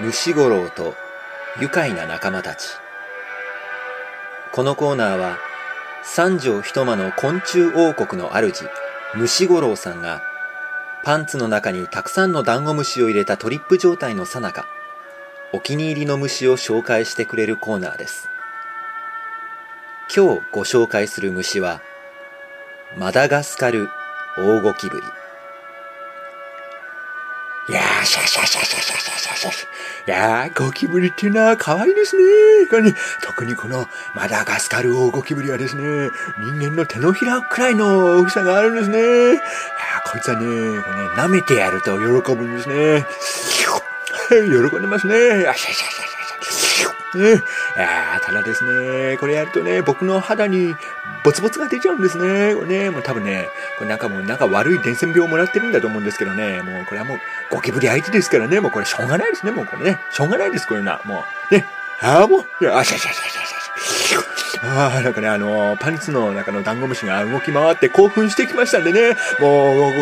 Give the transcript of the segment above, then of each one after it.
虫五郎と愉快な仲間たち。このコーナーは三条一間の昆虫王国の主虫五郎さんがパンツの中にたくさんのダンゴムシを入れたトリップ状態のさなかお気に入りの虫を紹介してくれるコーナーです。今日ご紹介する虫はマダガスカルオオゴキブリ。いやー、シャシャシャシャシャシャシャシャシャ。いやー、ゴキブリっていうのは可愛いですね。特にこのマダガスカルオオゴキブリはですね、人間の手のひらくらいの大きさがあるんですね。いやー、こいつはね、これね、舐めてやると喜ぶんですね。喜んでますね。よしよしよしャシャシャ。ね、いやーただですね、これやるとね、僕の肌にボツボツが出ちゃうんですね。これね、もう多分ね、これなんかもうなんか悪い伝染病をもらってるんだと思うんですけどね、もうこれはもうゴキブリ相手ですからね、もうこれしょうがないですね、もうこれね。しょうがないです、これな。もう、ね。ああ、もう、いや、あしゃしゃしゃしゃしゃ。ああ、なんかね、あのー、パンツの中のダンゴムシが動き回って興奮してきましたんでね、もう、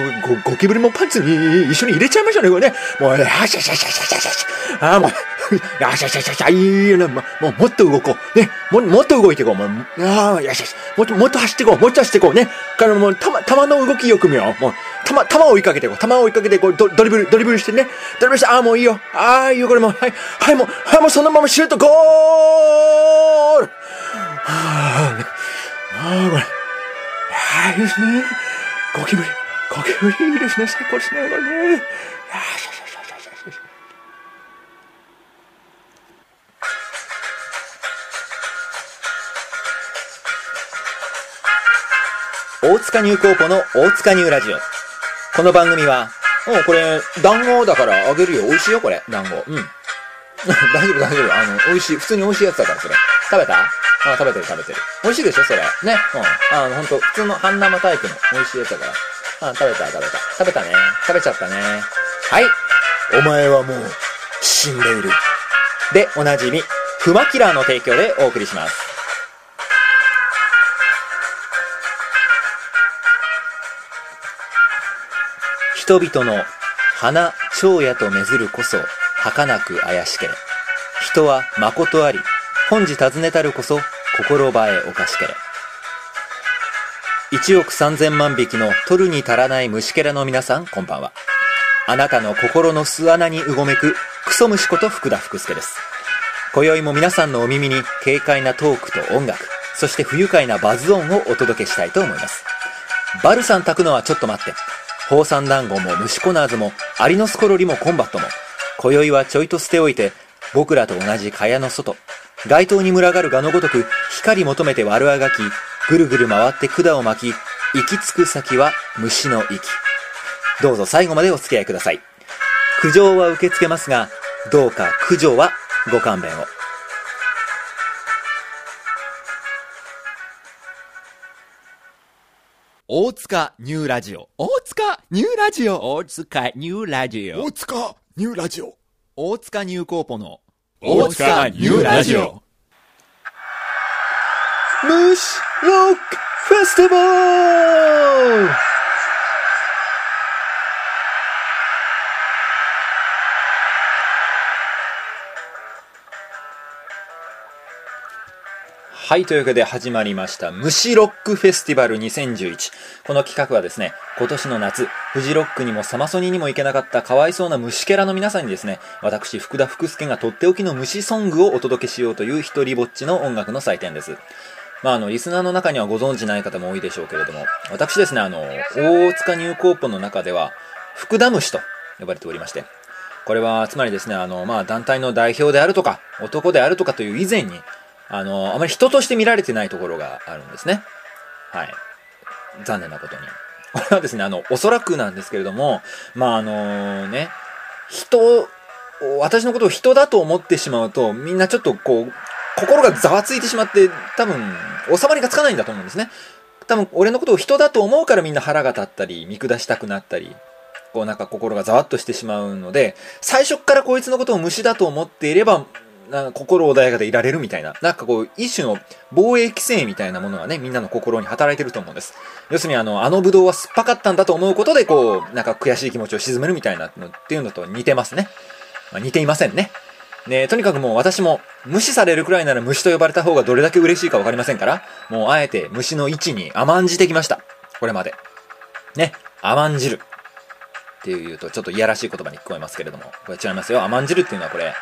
ゴキブリもパンツに一緒に入れちゃいましたね、これね。もう、あしゃしゃしゃしゃしゃしゃ。ああ、もう、よしよしよしよし、いいよね。もう、もっと動こう。ね。も、もっと動いていこう。もう、ああ、よしよし。もっと、もっと走っていこう。もっと走っていこうね。から、もう、たま、球の動きよく見よう。もう、球、球を追いかけていこう。球を追いかけてい、こう、ドドリブル、ドリブルしてね。ドリブルして、ああ、もういいよ。ああ、いいよ、これもう。はい。はい、もう、はい、もうそのままシュート、ゴールはあ、ああ、これ。いやいいですね。ゴキブリ。ゴキブリいいですね。最高ですね、これね。よし大塚ニューコーポの大塚ニューラジオ。この番組は、うん、これ、団子だからあげるよ。美味しいよ、これ、団子。うん。大丈夫、大丈夫。あの、美味しい。普通に美味しいやつだから、それ。食べた？あ、食べてる、食べてる。美味しいでしょ、それ。ね。うん。あの、ほんと、普通の半生タイプの美味しいやつだから。あ、食べた、食べた。食べたね。食べちゃったね。はい。お前はもう、死んでいる。で、おなじみ、フマキラーの提供でお送りします。人々の花、蝶夜とめずるこそ、儚く怪しけれ。人は誠あり、本日尋ねたるこそ、心映えおかしけれ。一億三千万匹の取るに足らない虫けらの皆さん、こんばんは。あなたの心の巣穴にうごめく、クソ虫こと福田福助です。今宵も皆さんのお耳に軽快なトークと音楽、そして不愉快なバズ音をお届けしたいと思います。バルさん炊くのはちょっと待って。宝山団子も虫コナーズもアリノスコロリもコンバットも、今宵はちょいと捨ておいて、僕らと同じ蚊帳の外、街灯に群がる蛾のごとく光求めて悪あがき、ぐるぐる回って管を巻き、行き着く先は虫の息。どうぞ最後までお付き合いください。苦情は受け付けますが、どうか苦情はご勘弁を。大塚ニューラジオ。大塚ニューラジオ。大塚ニューラジオ。大塚ニューラジオ。大塚ニューコーポの大塚ニューラジオ。ムシロックフェスティバルはい、というわけで始まりました、虫ロックフェスティバル2011。この企画はですね、今年の夏、フジロックにもサマソニにも行けなかったかわいそうな虫キャラの皆さんにですね、私、福田福助がとっておきの虫ソングをお届けしようという一人ぼっちの音楽の祭典です。まあ、あの、リスナーの中にはご存知ない方も多いでしょうけれども、私ですね、あの、大塚ニューコーポの中では、福田虫と呼ばれておりまして、これは、つまりですね、あの、まあ、団体の代表であるとか、男であるとかという以前に、あの、あまり人として見られてないところがあるんですね。はい。残念なことに。これはですね、あの、おそらくなんですけれども、まあ、あのね、人、私のことを人だと思ってしまうと、みんなちょっとこう、心がざわついてしまって、多分、収まりがつかないんだと思うんですね。多分、俺のことを人だと思うからみんな腹が立ったり、見下したくなったり、こうなんか心がざわっとしてしまうので、最初からこいつのことを虫だと思っていれば、心穏やかでいられるみたいな、なんかこう、一種の防衛規制みたいなものがね、みんなの心に働いてると思うんです。要するにあの、あのブドウは酸っぱかったんだと思うことで、こう、なんか悔しい気持ちを沈めるみたいなのっていうのと似てますね。まあ、似ていませんね。ねとにかくもう私も無視されるくらいなら虫と呼ばれた方がどれだけ嬉しいかわかりませんから、もうあえて虫の位置に甘んじてきました。これまで。ね、甘んじる。っていうとちょっといやらしい言葉に聞こえますけれども、これ違いますよ。甘んじるっていうのはこれ、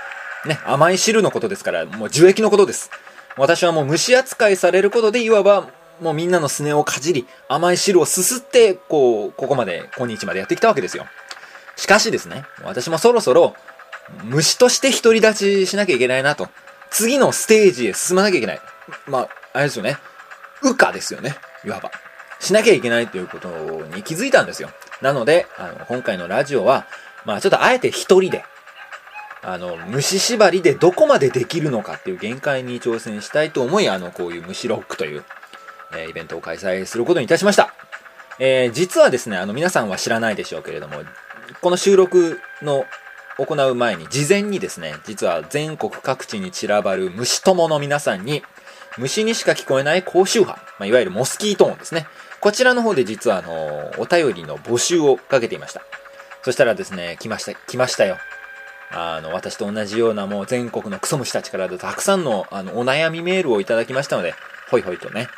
ね、甘い汁のことですから、もう樹液のことです。私はもう虫扱いされることで、いわば、もうみんなのすねをかじり、甘い汁をすすって、こう、ここまで、今日までやってきたわけですよ。しかしですね、私もそろそろ、虫として独り立ちしなきゃいけないなと。次のステージへ進まなきゃいけない。まあ、あれですよね。羽化ですよね。いわば。しなきゃいけないということに気づいたんですよ。なので、あの、今回のラジオは、まあちょっとあえて一人で、あの、虫縛りでどこまでできるのかっていう限界に挑戦したいと思い、あの、こういう虫ロックという、えー、イベントを開催することにいたしました。えー、実はですね、あの、皆さんは知らないでしょうけれども、この収録の行う前に、事前にですね、実は全国各地に散らばる虫友の皆さんに、虫にしか聞こえない高周波、まあ、いわゆるモスキートーンですね。こちらの方で実はあの、お便りの募集をかけていました。そしたらですね、来ました、来ましたよ。あの、私と同じようなもう全国のクソ虫たちからたくさんのあのお悩みメールをいただきましたので、ほいほいとね、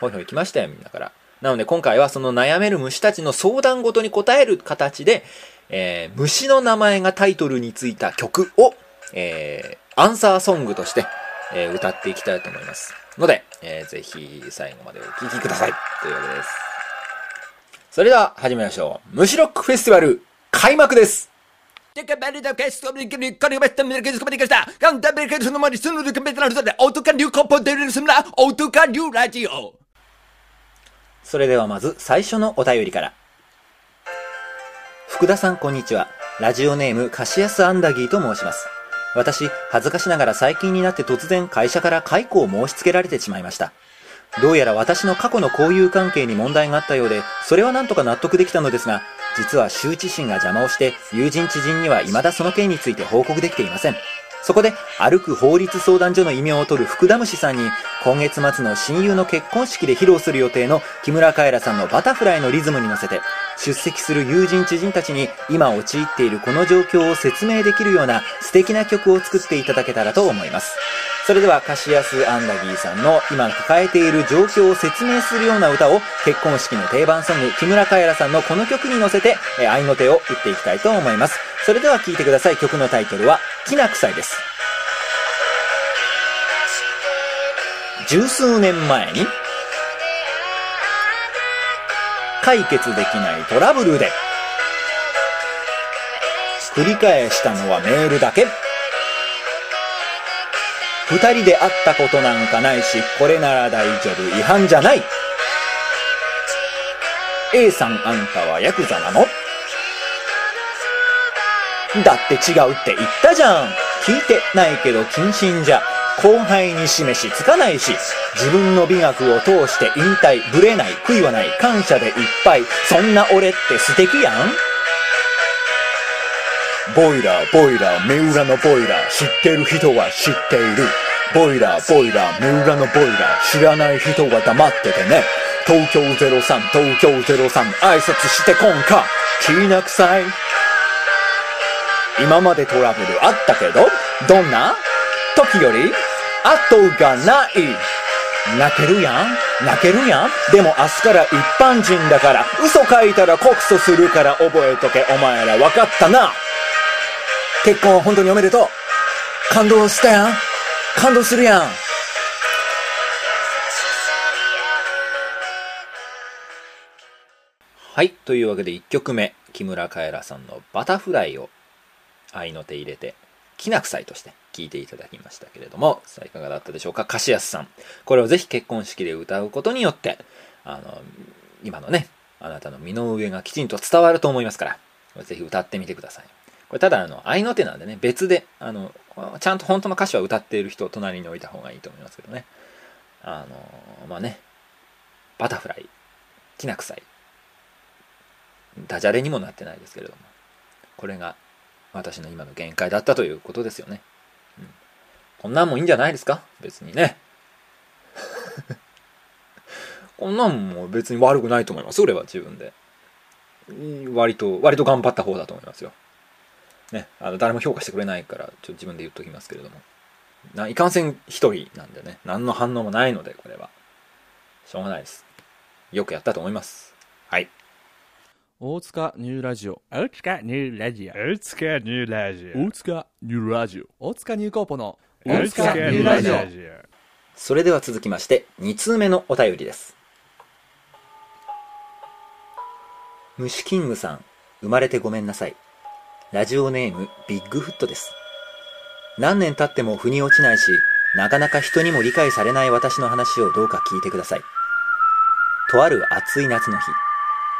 ほいほい来ましたよ、みんなから。なので今回はその悩める虫たちの相談ごとに答える形で、えー、虫の名前がタイトルについた曲を、えー、アンサーソングとして、えー、歌っていきたいと思います。ので、えー、ぜひ最後までお聴きください。というわけです。それでは始めましょう。虫ロックフェスティバル開幕ですオートカリュラジオそれではまず最初のお便りから福田さんこんにちはラジオネームカシアス・アンダギーと申します私恥ずかしながら最近になって突然会社から解雇を申し付けられてしまいましたどうやら私の過去の交友関係に問題があったようで、それはなんとか納得できたのですが、実は羞恥心が邪魔をして、友人知人には未だその件について報告できていません。そこで、歩く法律相談所の異名を取る福田虫さんに、今月末の親友の結婚式で披露する予定の木村カエラさんのバタフライのリズムに乗せて、出席する友人知人たちに今陥っているこの状況を説明できるような素敵な曲を作っていただけたらと思います。それでは、カシアス・アンダギーさんの今抱えている状況を説明するような歌を結婚式の定番ソング、木村カエラさんのこの曲に乗せて、え愛の手を打っていきたいと思います。それでは聴いてください。曲のタイトルは、きな臭いです。十数年前に、解決できないトラブルで、繰り返したのはメールだけ。二人で会ったことなんかないし、これなら大丈夫、違反じゃない。A さんあんたはヤクザなの？だって違うって言ったじゃん。聞いてないけど謹慎じゃ。後輩に示しつかないし、自分の美学を通して引退、ぶれない、悔いはない、感謝でいっぱい。そんな俺って素敵やんボイラー、ボイラー、目裏のボイラー、知ってる人は知っている。ボイラー、ボイラー、目裏のボイラー、知らない人は黙っててね。東京03、東京03、挨拶してこんか。気な臭い。今までトラブルあったけど、どんな？時より？後がない。泣けるやん？泣けるやん？でも明日から一般人だから、嘘書いたら告訴するから覚えとけ、お前ら分かったな？結婚本当におめでとう。感動したやん感動するやんはい。というわけで1曲目、木村カエラさんのバタフライを愛の手入れて、きな臭いとして聴いていただきましたけれども、さあいかがだったでしょうか？カシアスさん。これをぜひ結婚式で歌うことによって、あの、今のね、あなたの身の上がきちんと伝わると思いますから、ぜひ歌ってみてください。これただ、あの、愛の手なんでね、別で、あの、ちゃんと本当の歌詞は歌っている人を隣に置いた方がいいと思いますけどね。あの、まあね、バタフライ、きな臭い、ダジャレにもなってないですけれども、これが私の今の限界だったということですよね。うん、こんなんもいいんじゃないですか？別にね。こんなんも別に悪くないと思います。俺は自分で。割と、割と頑張った方だと思いますよ。ね、あの誰も評価してくれないからちょっと自分で言っときますけれども。ないかんせん一人なんでね何の反応もないのでこれは。しょうがないです。よくやったと思います。はい。大塚ニューラジオ。大塚ニューラジオ。大塚ニューラジオ。大塚ニューラジオ。大塚ニューコーポの大塚ニューラジオ。それでは続きまして2通目のお便りです。虫キングさん生まれてごめんなさいラジオネームビッグフットです。何年経っても腑に落ちないしなかなか人にも理解されない私の話をどうか聞いてください。とある暑い夏の日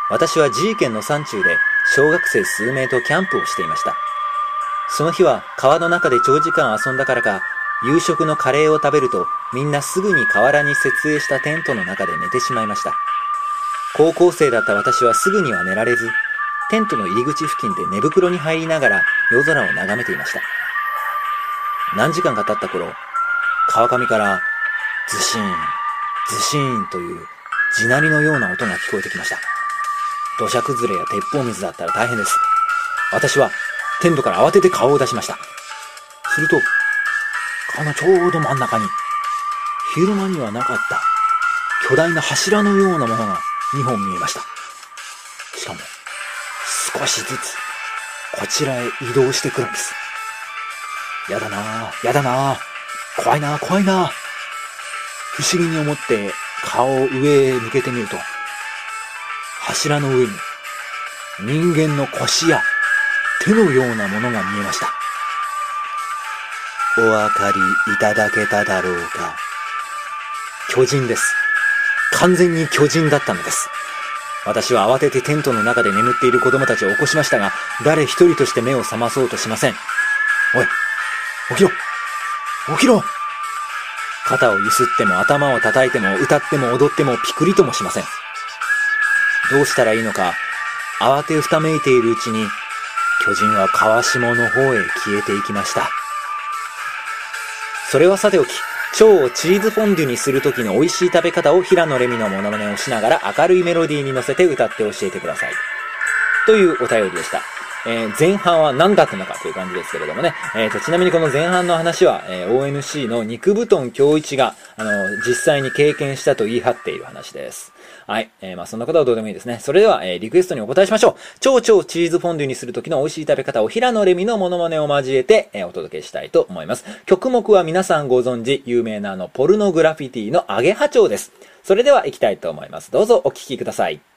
私は G 県の山中で小学生数名とキャンプをしていました。その日は川の中で長時間遊んだからか夕食のカレーを食べるとみんなすぐに河原に設営したテントの中で寝てしまいました。高校生だった私はすぐには寝られずテントの入り口付近で寝袋に入りながら夜空を眺めていました。何時間か経った頃川上からズシーンズシーンという地鳴りのような音が聞こえてきました。土砂崩れや鉄砲水だったら大変です。私はテントから慌てて顔を出しました。すると川のちょうど真ん中に昼間にはなかった巨大な柱のようなものが2本見えました。しかも少しずつこちらへ移動してくるんですやだなぁ、やだなぁ、怖いなぁ、怖いなぁ。不思議に思って顔を上へ向けてみると、柱の上に人間の腰や手のようなものが見えました。お分かりいただけただろうか。巨人です。完全に巨人だったのです。私は慌ててテントの中で眠っている子供たちを起こしましたが、誰一人として目を覚まそうとしません。おい、起きろ起きろ肩をゆすっても頭を叩いても歌っても踊ってもピクリともしません。どうしたらいいのか、慌てふためいているうちに、巨人は川下の方へ消えていきました。それはさておき、蝶をチーズフォンデュにする時の美味しい食べ方を平野レミのモノマネをしながら明るいメロディーに乗せて歌って教えてください。というお便りでした。えー前半は何だったのかという感じですけれどもね。えーと、ちなみにこの前半の話は、えー ONC の肉布団京一が、あの、実際に経験したと言い張っている話です。はい。えーまあそんなことはどうでもいいですね。それでは、えーリクエストにお答えしましょう。超超チーズフォンデュにするときの美味しい食べ方を平野レミのモノマネを交えて、えーお届けしたいと思います。曲目は皆さんご存知、有名なあの、ポルノグラフィティのアゲハチョウです。それでは行きたいと思います。どうぞお聞きください。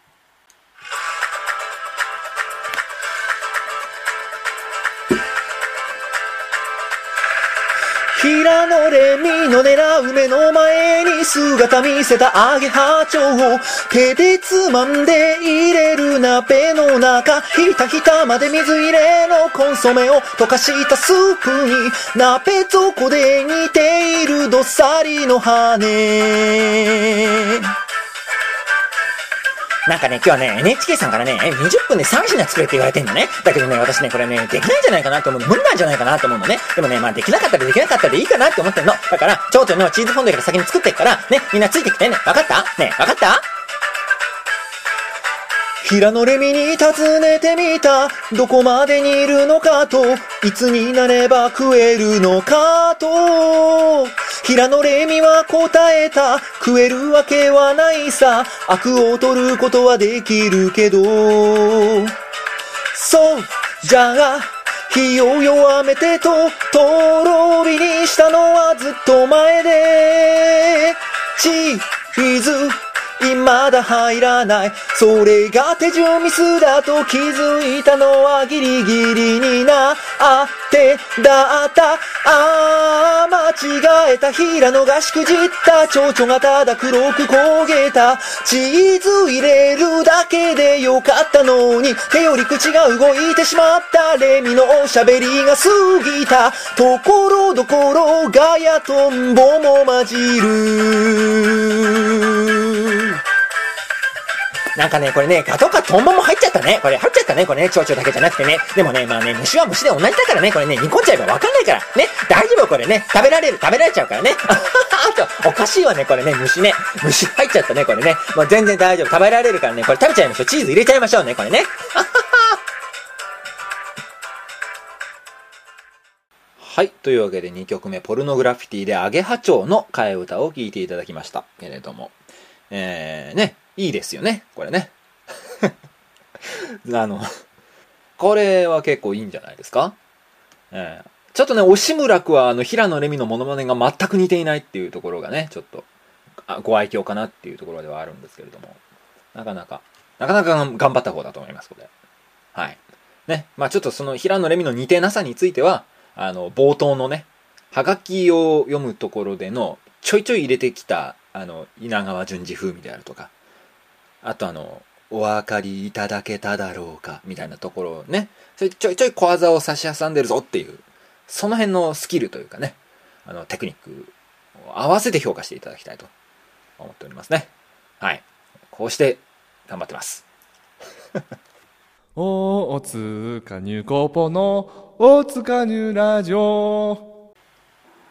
ラのレミの狙う目の前に姿見せたアゲハチョウを手でつまんで入れる鍋の中ひたひたまで水入れのコンソメを溶かしたスープに。鍋底で煮ているどっさりの羽なんかね、今日はね、NHK さんからね、え20分で3品作れって言われてんのね。だけどね、私ね、これね、できないんじゃないかなと思うの。無理なんじゃないかなと思うのね。でもね、まあできなかったらできなかったでいいかなって思ってんの。だから、蝶々のチーズフォンデュから先に作ってっから、ね、みんなついてきてね。わかった？ね、わかった？平野レミに尋ねてみた。どこまでにいるのかと。いつになれば食えるのかと。平野レミは答えた。食えるわけはないさ。悪を取ることはできるけど。そう、じゃあ、火を弱めてと、とろ火にしたのはずっと前で。チーズ、未だ入らない。それが手順ミスだと気づいたのはギリギリになってだった。あー、間違えた平野がしくじった。蝶々がただ黒く焦げた。チーズ入れるだけでよかったのに、手より口が動いてしまった。レミのおしゃべりが過ぎた。ところどころガヤトンボも混じる。なんかね、これね、ガとかトンボも入っちゃったね。これ入っちゃったね。これね、蝶々だけじゃなくてね。でもね、まあね、虫は虫で同じだからね。これね、煮込んじゃえばわかんないから。ね。大丈夫これね。食べられる。食べられちゃうからね。あははちょ、おかしいわね、これね。虫ね。虫入っちゃったね、これね。もう全然大丈夫。食べられるからね。これ食べちゃいましょう。チーズ入れちゃいましょうね、これね。はい。というわけで2曲目、ポルノグラフィティでアゲハチョウの替え歌を聴いていただきました。けれども。えー、ね、いいですよね。これね。あの、これは結構いいんじゃないですか？えー、ちょっとね、押村くはあの、平野レミのモノマネが全く似ていないっていうところがね、ちょっと、ご愛嬌かなっていうところではあるんですけれども、なかなか、なかなか頑張った方だと思います、これ。はい。ね、まあちょっとその平野レミの似てなさについては、あの、冒頭のね、はがきを読むところでの、ちょいちょい入れてきた、あの、稲川淳二風味であるとか、あとあの、お分かりいただけただろうか、みたいなところをね、それちょいちょい小技を差し挟んでるぞっていう、その辺のスキルというかね、あの、テクニックを合わせて評価していただきたいと思っておりますね。はい。こうして頑張ってます。おつかにゅこぽのおつかにゅラジオ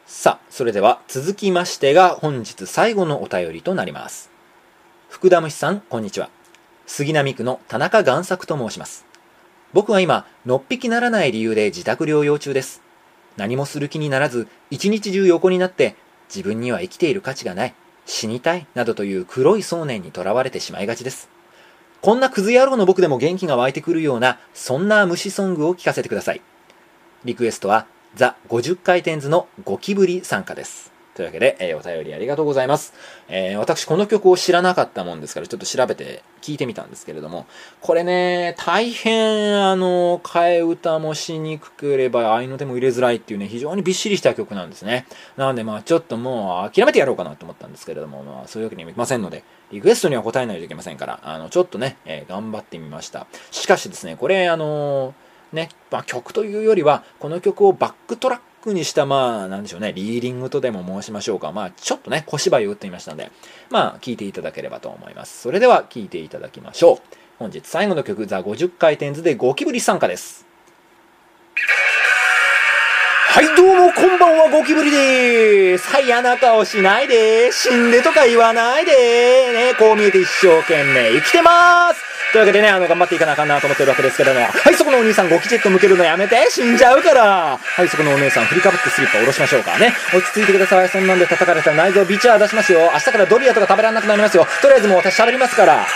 さあ、それでは続きましてが本日最後のお便りとなります。福田虫さん、こんにちは。杉並区の田中贋作と申します。僕は今、のっぴきならない理由で自宅療養中です。何もする気にならず、一日中横になって、自分には生きている価値がない、死にたい、などという黒い想念にとらわれてしまいがちです。こんなクズ野郎の僕でも元気が湧いてくるような、そんな虫ソングを聴かせてください。リクエストは、ザ・50回転図のゴキブリ参加です。というわけで、えー、お便りありがとうございます。えー、私この曲を知らなかったもんですから、ちょっと調べて聞いてみたんですけれども、これね、大変、あの、替え歌もしにくければ、合いの手も入れづらいっていうね、非常にびっしりした曲なんですね。なので、まあちょっともう諦めてやろうかなと思ったんですけれども、まあそういうわけにはいきませんので、リクエストには答えないといけませんから、あの、ちょっとね、えー、頑張ってみました。しかしですね、これ、あのね、まあ、曲というよりは、この曲をバックトラックにした、まあ、なんでしょうね、リーディングとでも申しましょうか。まあ、ちょっとね、小芝居を打ってみましたので、まあ、聞いていただければと思います。それでは、聞いていただきましょう。本日最後の曲、ザ50回転図でゴキブリ参加です。はい、どうも、こんばんは、ゴキブリでーす。はい、嫌な顔しないでー死んでとか言わないでーね、こう見えて一生懸命生きてまーすというわけでね、あの、頑張っていかなあかんなと思ってるわけですけども。はい、そこのお兄さん、ゴキジェット向けるのやめて死んじゃうからはい、そこのお姉さん、振りかぶってスリッパ下ろしましょうかね。落ち着いてください。そんなんで叩かれたら内臓ビチャー出しますよ。明日からドリアとか食べられなくなりますよ。とりあえずもう私喋りますから。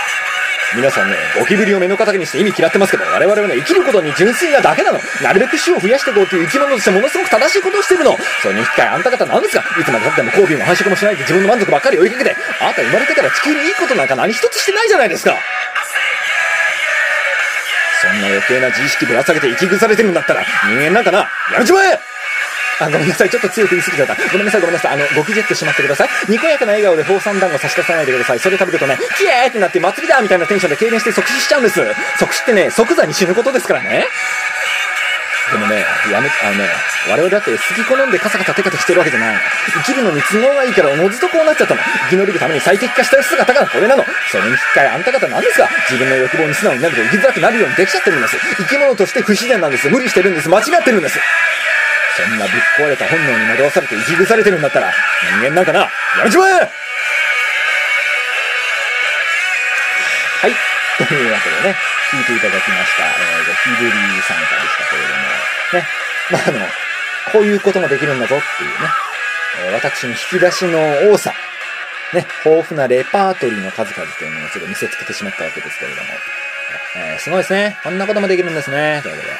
皆さんね、ゴキブリを目の敵にして意味嫌ってますけど、我々はね、生きることに純粋なだけなの。なるべく種を増やしていこうという生き物としてものすごく正しいことをしてるの。それに引き換えあんた方何ですかいつまで経っても交尾も繁殖もしないで自分の満足ばっかり追いかけて、あなた生まれてから地球にいいことなんか何一つしてないじゃないですか。そんな余計な自意識ぶら下げて生き腐れてるんだったら、人間なんかな、やめちまえあ、ごめんなさい。ちょっと強く言い過ぎちゃった。ごめんなさい、ごめんなさい。あの、ごきじってしまってください。にこやかな笑顔で放散団子差し出さないでください。それ食べるとね、キエーってなって祭りだみたいなテンションで痙攣して即死しちゃうんです。即死ってね、即座に死ぬことですからね。でもね、やめ、あのね、我々だって好き好んでカサカサテカテしてるわけじゃない。生きるのに都合がいいからおのずとこうなっちゃったの。生き延びるために最適化した姿がこれなの。それに引き換えあんた方何ですか自分の欲望に素直になると生きづらくなるようにできちゃってるんです。生き物として不自然なんです。無理してるんです。間違ってるんです。そんなぶっ壊れた本能に惑わされて生き腐れてるんだったら、人間なんかな、やめちまえはい。というわけでね、聞いていただきました、えー、ゴキブリ参加でしたけれども、ね、まあ、あの、こういうこともできるんだぞっていうね、えー、私の引き出しの多さ、ね、豊富なレパートリーの数々というのをちょっと見せつけてしまったわけですけれども、えー、すごいですね。こんなこともできるんですね。ということで、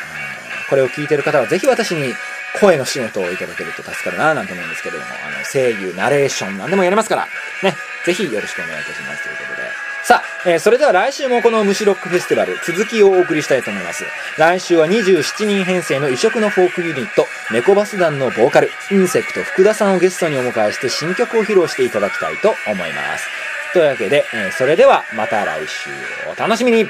これを聞いてる方はぜひ私に声の仕事をいただけると助かるなぁなんて思うんですけれども、あの、声優、ナレーション、なんでもやりますから、ね、ぜひよろしくお願いいたしますということで。さあ、えー、それでは来週もこの虫ロックフェスティバル、続きをお送りしたいと思います。来週は27人編成の異色のフォークユニット、猫バス団のボーカル、インセクト福田さんをゲストにお迎えして新曲を披露していただきたいと思います。というわけで、えー、それではまた来週お楽しみに